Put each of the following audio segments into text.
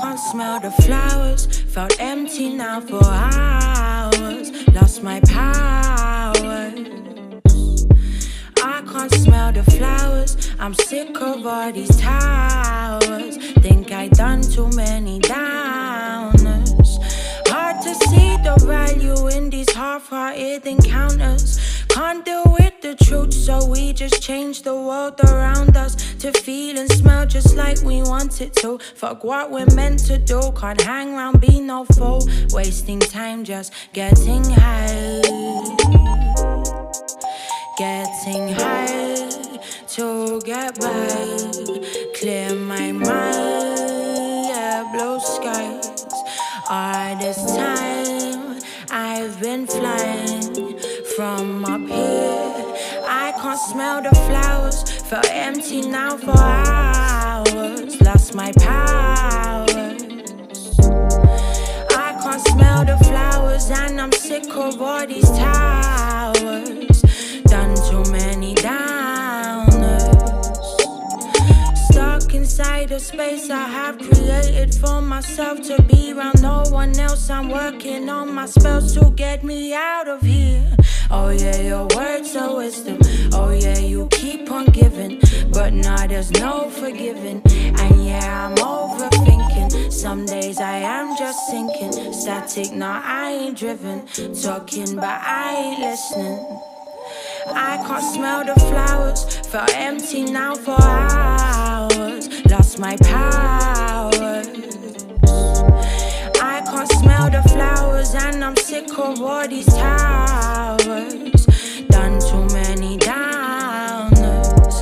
I can't smell the flowers, felt empty now for hours. Lost my power. I can't smell the flowers. I'm sick of all these towers. Think I done too many downers. Hard to see the value in these half-hearted encounters. Can't deal with the truth, so we just change the world around us to feel and smell just like we want it to. Fuck what we're meant to do. Can't hang around, be no fool. Wasting time just getting high. Getting high to get by. Clear my mind, yeah, blue skies. All this time from up here. I can't smell the flowers, felt empty now for hours. Lost my powers. I can't smell the flowers, and I'm sick of all these towers. Done too many downers. Stuck inside a space I have created for myself to be around no one else. I'm working on my spells to get me out of here. Oh yeah, your words are wisdom. Oh yeah, you keep on giving, but now there's no forgiving. And yeah, I'm overthinking. Some days I am just sinking, static. Now I ain't driven, talking, but I ain't listening. I can't smell the flowers, felt empty now for hours. Lost my power. Can't smell the flowers, and I'm sick of all these towers. Done too many downers.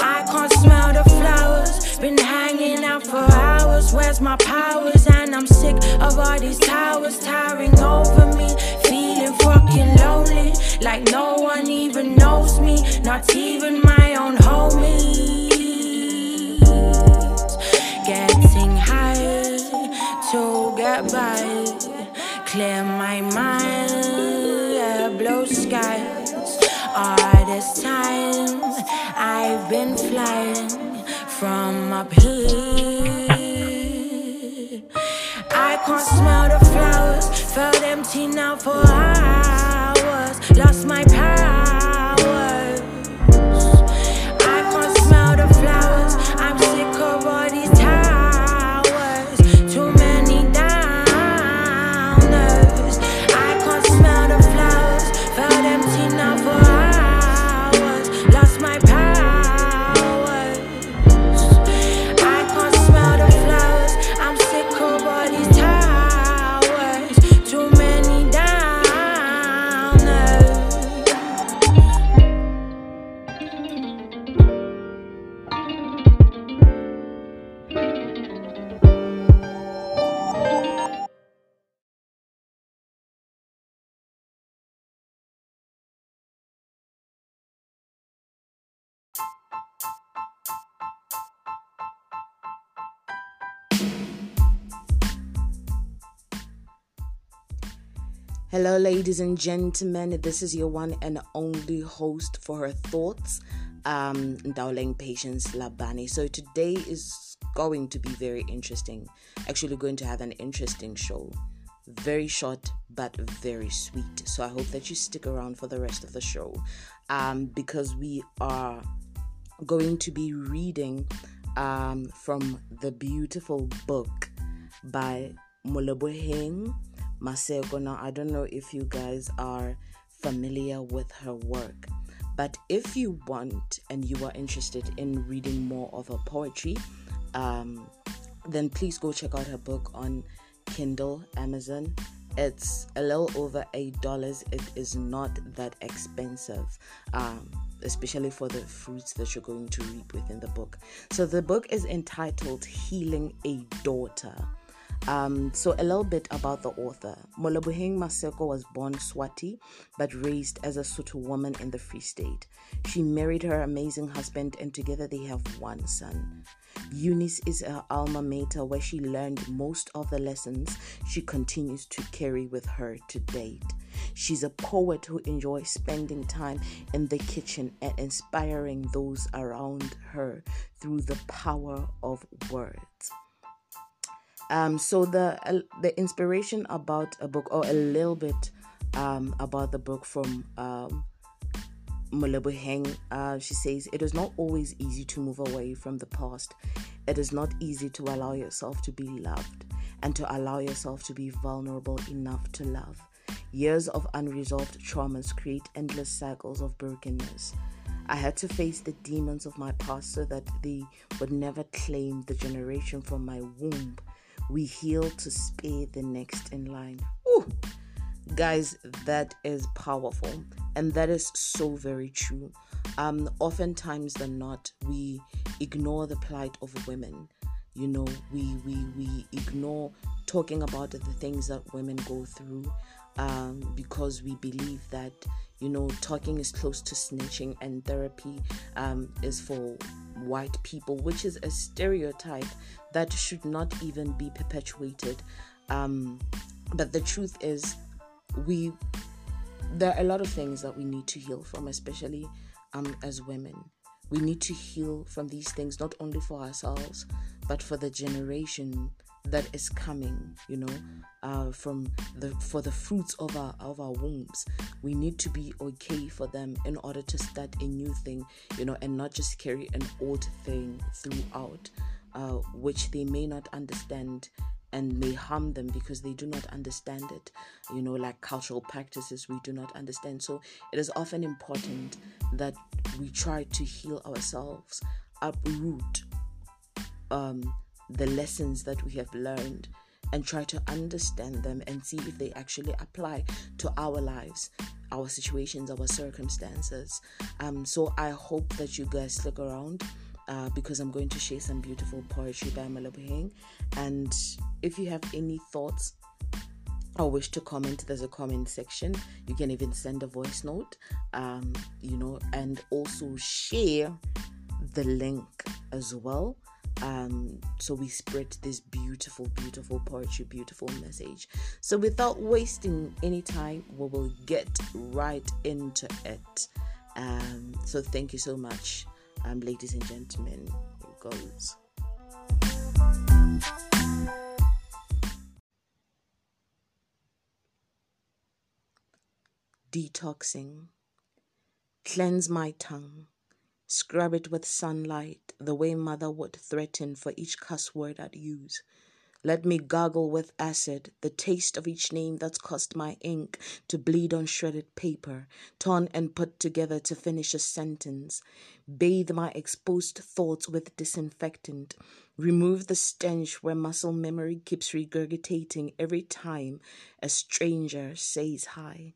I can't smell the flowers, been hanging out for hours. Where's my powers? And I'm sick of all these towers towering over me. Feeling fucking lonely, like no one even knows me, not even my own homies. Get by, clear my mind, blue skies. All this time I've been flying from up here. I can't smell the flowers, felt empty now for hours. Lost my powers. Hello, ladies and gentlemen. This is your one and only host for her thoughts, um, Patience Labani. So today is going to be very interesting. Actually, going to have an interesting show. Very short but very sweet. So I hope that you stick around for the rest of the show, um, because we are going to be reading um, from the beautiful book by Moleboheng Maseko. Now, I don't know if you guys are familiar with her work, but if you want and you are interested in reading more of her poetry, um, then please go check out her book on Kindle, Amazon. It's a little over eight dollars. It is not that expensive. Um, especially for the fruits that you're going to reap within the book. So the book is entitled Healing a Daughter. Um, so a little bit about the author. Moleboheng Maseko was born Swati but raised as a Sotho woman in the Free State. She married her amazing husband and together they have one son. Unisa is her alma mater where she learned most of the lessons she continues to carry with her to date. She's a poet who enjoys spending time in the kitchen and inspiring those around her through the power of words. Um, so the uh, the inspiration about a book, or a little bit um, about the book from um, Moleboheng, uh, she says, It is not always easy to move away from the past. It is not easy to allow yourself to be loved and to allow yourself to be vulnerable enough to love. Years of unresolved traumas create endless cycles of brokenness. I had to face the demons of my past so that they would never claim the generation from my womb. We heal to spare the next in line. Ooh. Guys, that is powerful, and that is so very true. Um, oftentimes than not, we ignore the plight of women. You know, we we we ignore talking about the things that women go through um, because we believe that you know talking is close to snitching and therapy um, is for white people, which is a stereotype that should not even be perpetuated. Um, but the truth is, we there are a lot of things that we need to heal from, especially um, as women. We need to heal from these things not only for ourselves, but for the generation that is coming. You know, uh, from the for the fruits of our of our wombs. We need to be okay for them in order to start a new thing. You know, and not just carry an old thing throughout, uh, which they may not understand and may harm them because they do not understand it. You know, like cultural practices, we do not understand. So it is often important that we try to heal ourselves, uproot um, the lessons that we have learned, and try to understand them and see if they actually apply to our lives. Our situations, our circumstances. Um, so I hope that you guys stick around uh, because I'm going to share some beautiful poetry by Moleboheng. And if you have any thoughts or wish to comment, there's a comment section. You can even send a voice note, um, you know, and also share the link as well. Um, so we spread this beautiful, beautiful poetry, beautiful message. So without wasting any time, we will get right into it. Um, so thank you so much um, ladies and gentlemen, it goes. Detoxing. Cleanse my tongue. Scrub it with sunlight, the way mother would threaten for each cuss word I'd use. Let me gargle with acid, the taste of each name that's caused my ink to bleed on shredded paper, torn and put together to finish a sentence. Bathe my exposed thoughts with disinfectant. Remove the stench where muscle memory keeps regurgitating every time a stranger says hi.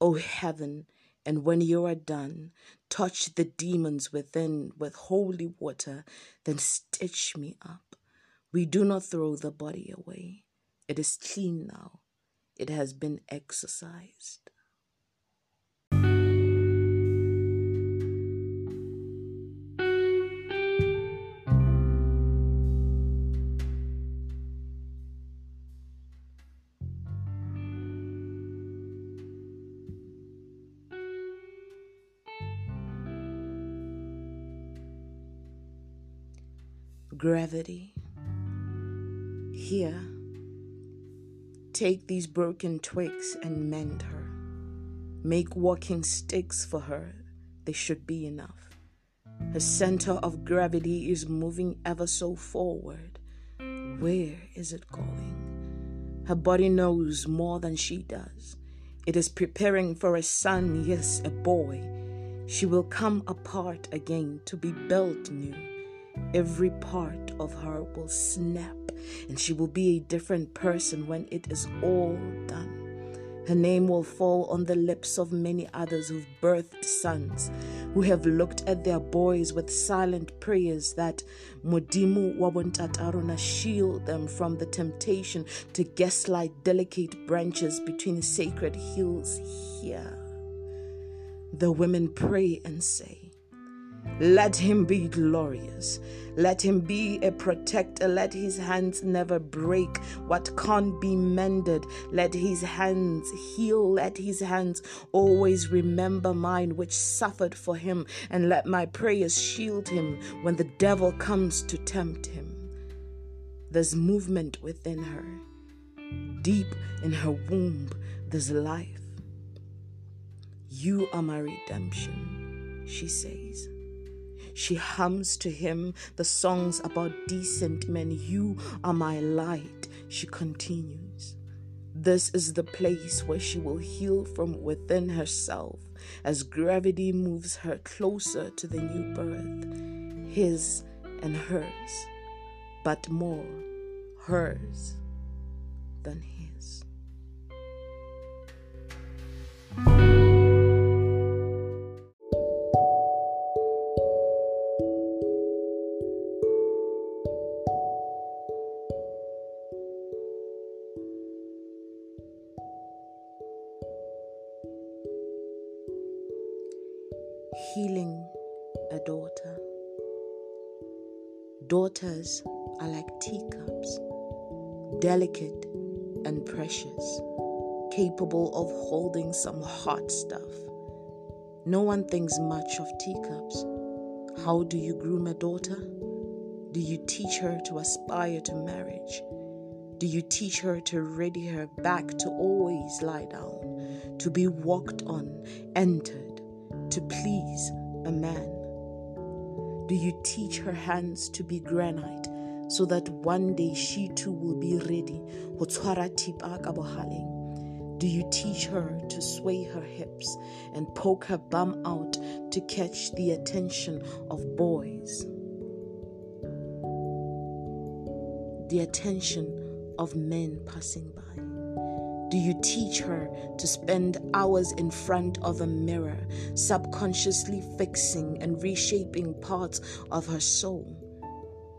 Oh heaven, and when you are done, touch the demons within with holy water, then stitch me up. We do not throw the body away. It is clean now. It has been exorcised. Gravity here, take these broken twigs and mend her. Make walking sticks for her, they should be enough. Her center of gravity is moving ever so forward. Where is it going? Her body knows more than she does. It is preparing for a son, yes, a boy. She will come apart again to be built new. Every part of her will snap and she will be a different person when it is all done. Her name will fall on the lips of many others who've birthed sons, who have looked at their boys with silent prayers that Modimu Wabontatarona shield them from the temptation to gaslight delicate branches between sacred hills here. The women pray and say, let him be glorious. Let him be a protector. Let his hands never break what can't be mended. Let his hands heal. Let his hands always remember mine, which suffered for him. And let my prayers shield him when the devil comes to tempt him. There's movement within her. Deep in her womb, there's life. You are my redemption, she says. She hums to him the songs about decent men. You are my light, she continues. This is the place where she will heal from within herself as gravity moves her closer to the new birth, his and hers, but more hers than his. Healing a daughter. Daughters are like teacups, delicate and precious, capable of holding some hot stuff. No one thinks much of teacups. How do you groom a daughter? Do you teach her to aspire to marriage? Do you teach her to ready her back to always lie down, to be walked on, entered? To please a man? Do you teach her hands to be granite so that one day she too will be ready? Do you teach her to sway her hips and poke her bum out to catch the attention of boys? The attention of men passing by. Do you teach her to spend hours in front of a mirror, subconsciously fixing and reshaping parts of her soul?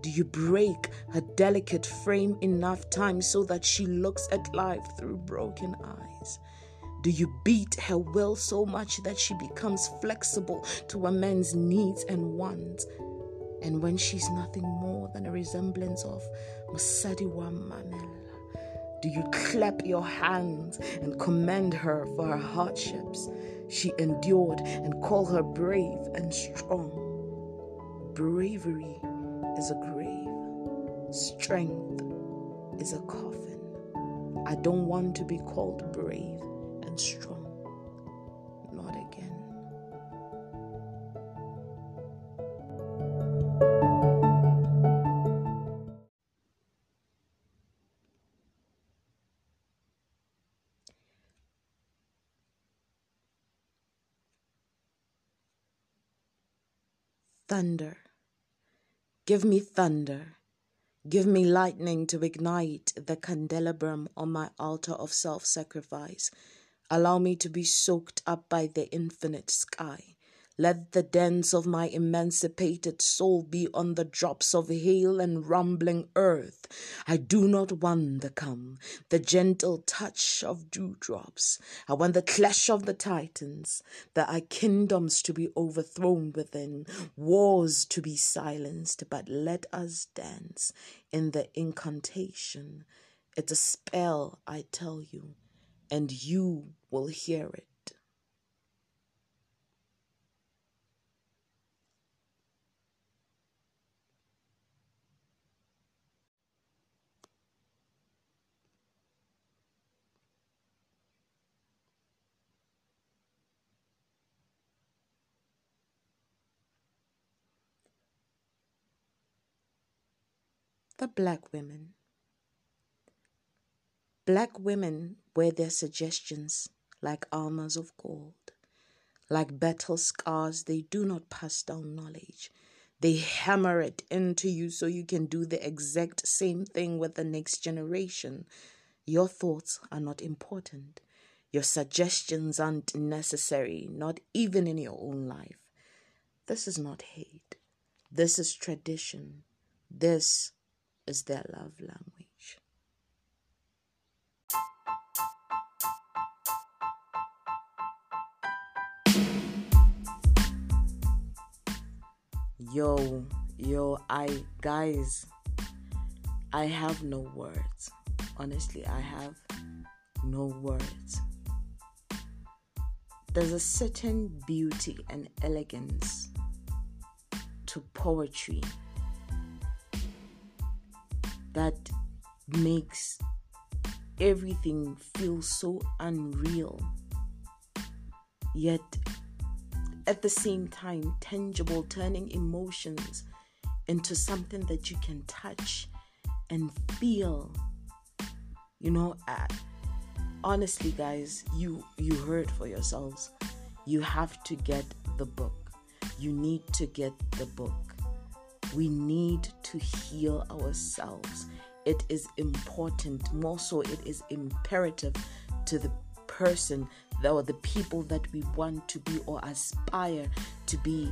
Do you break her delicate frame enough times so that she looks at life through broken eyes? Do you beat her will so much that she becomes flexible to a man's needs and wants? And when she's nothing more than a resemblance of Masadi wa Mamela, do you clap your hands and commend her for her hardships she endured and call her brave and strong? Bravery is a grave, strength is a coffin. I don't want to be called brave and strong. Thunder. Give me thunder. Give me lightning to ignite the candelabrum on my altar of self sacrifice. Allow me to be soaked up by the infinite sky. Let the dance of my emancipated soul be on the drops of hail and rumbling earth. I do not want the come, the gentle touch of dewdrops. I want the clash of the titans. There are kingdoms to be overthrown within, wars to be silenced, but let us dance in the incantation. It's a spell, I tell you, and you will hear it. The black women. Black women wear their suggestions like armors of gold. Like battle scars, they do not pass down knowledge. They hammer it into you so you can do the exact same thing with the next generation. Your thoughts are not important. Your suggestions aren't necessary, not even in your own life. This is not hate. This is tradition. This is their love language. Yo, yo, I, guys, I have no words. Honestly, I have no words. There's a certain beauty and elegance to poetry makes everything feel so unreal. Yet, at the same time, tangible, turning emotions into something that you can touch and feel. You know, uh, honestly, guys, you you heard for yourselves. You have to get the book. You need to get the book. We need to heal ourselves. It is important, more so, it is imperative to the person or the people that we want to be or aspire to be.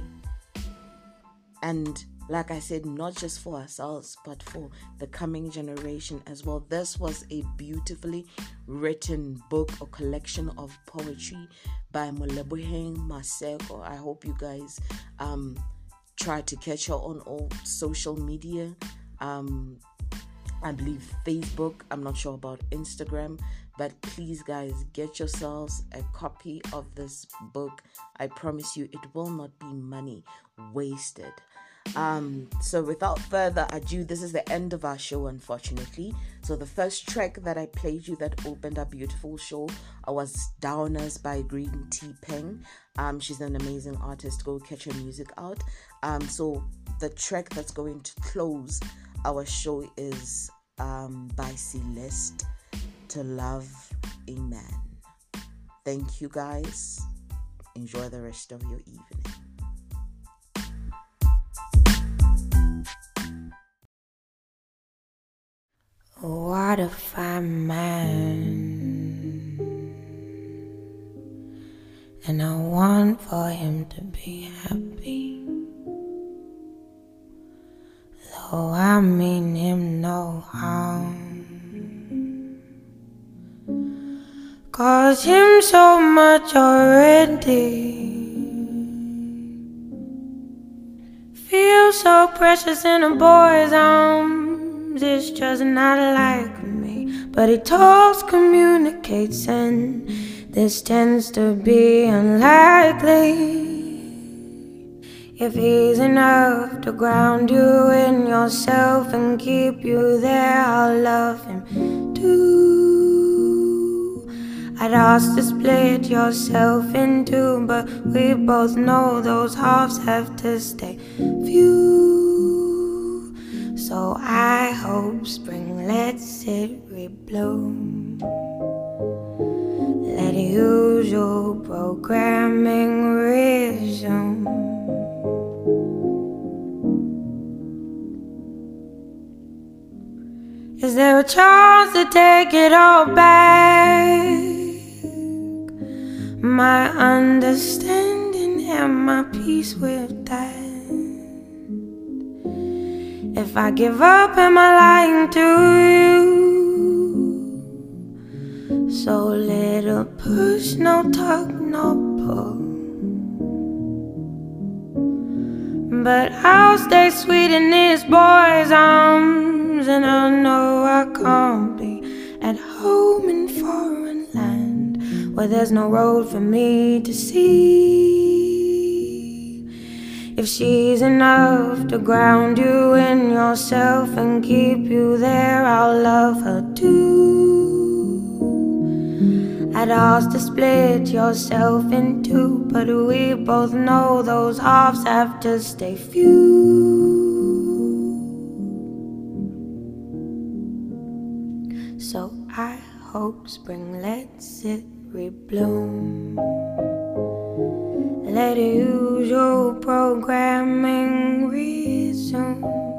And like I said, not just for ourselves, but for the coming generation as well. This was a beautifully written book or collection of poetry by Moleboheng Maseko. I hope you guys um, try to catch her on all social media. Um, I believe Facebook. I'm not sure about Instagram, but please, guys, get yourselves a copy of this book. I promise you, it will not be money wasted. Um, so without further ado, this is the end of our show, unfortunately. So the first track that I played you that opened our beautiful show was Downers by Green Tea Peng. Um, she's an amazing artist. Go catch her music out. Um, so the track that's going to close our show is um, by Celeste to Love a Man. Thank you guys. Enjoy the rest of your evening. What if I'm man? And I want for him to be happy. Though I mean him no harm. Cause him so much already. Feel so precious in a boy's arms it's just not like me. But he talks, communicates, and this tends to be unlikely. If he's enough to ground you in yourself and keep you there, I'll love him too. I'd ask to split yourself in two, but we both know those halves have to stay few. So I hope spring lets it rebloom. Let usual programming resume. Is there a chance to take it all back? My understanding and my peace with that. If I give up, am I lying to you? So little push, no tug, no pull. But I'll stay sweet in this boy's arms, and I know I can't be at home in foreign land where there's no road for me to see. If she's enough to ground you in yourself and keep you there, I'll love her too. I'd ask to split yourself in two, but we both know those halves have to stay few. So I hope spring lets it rebloom. Let usual programming resume.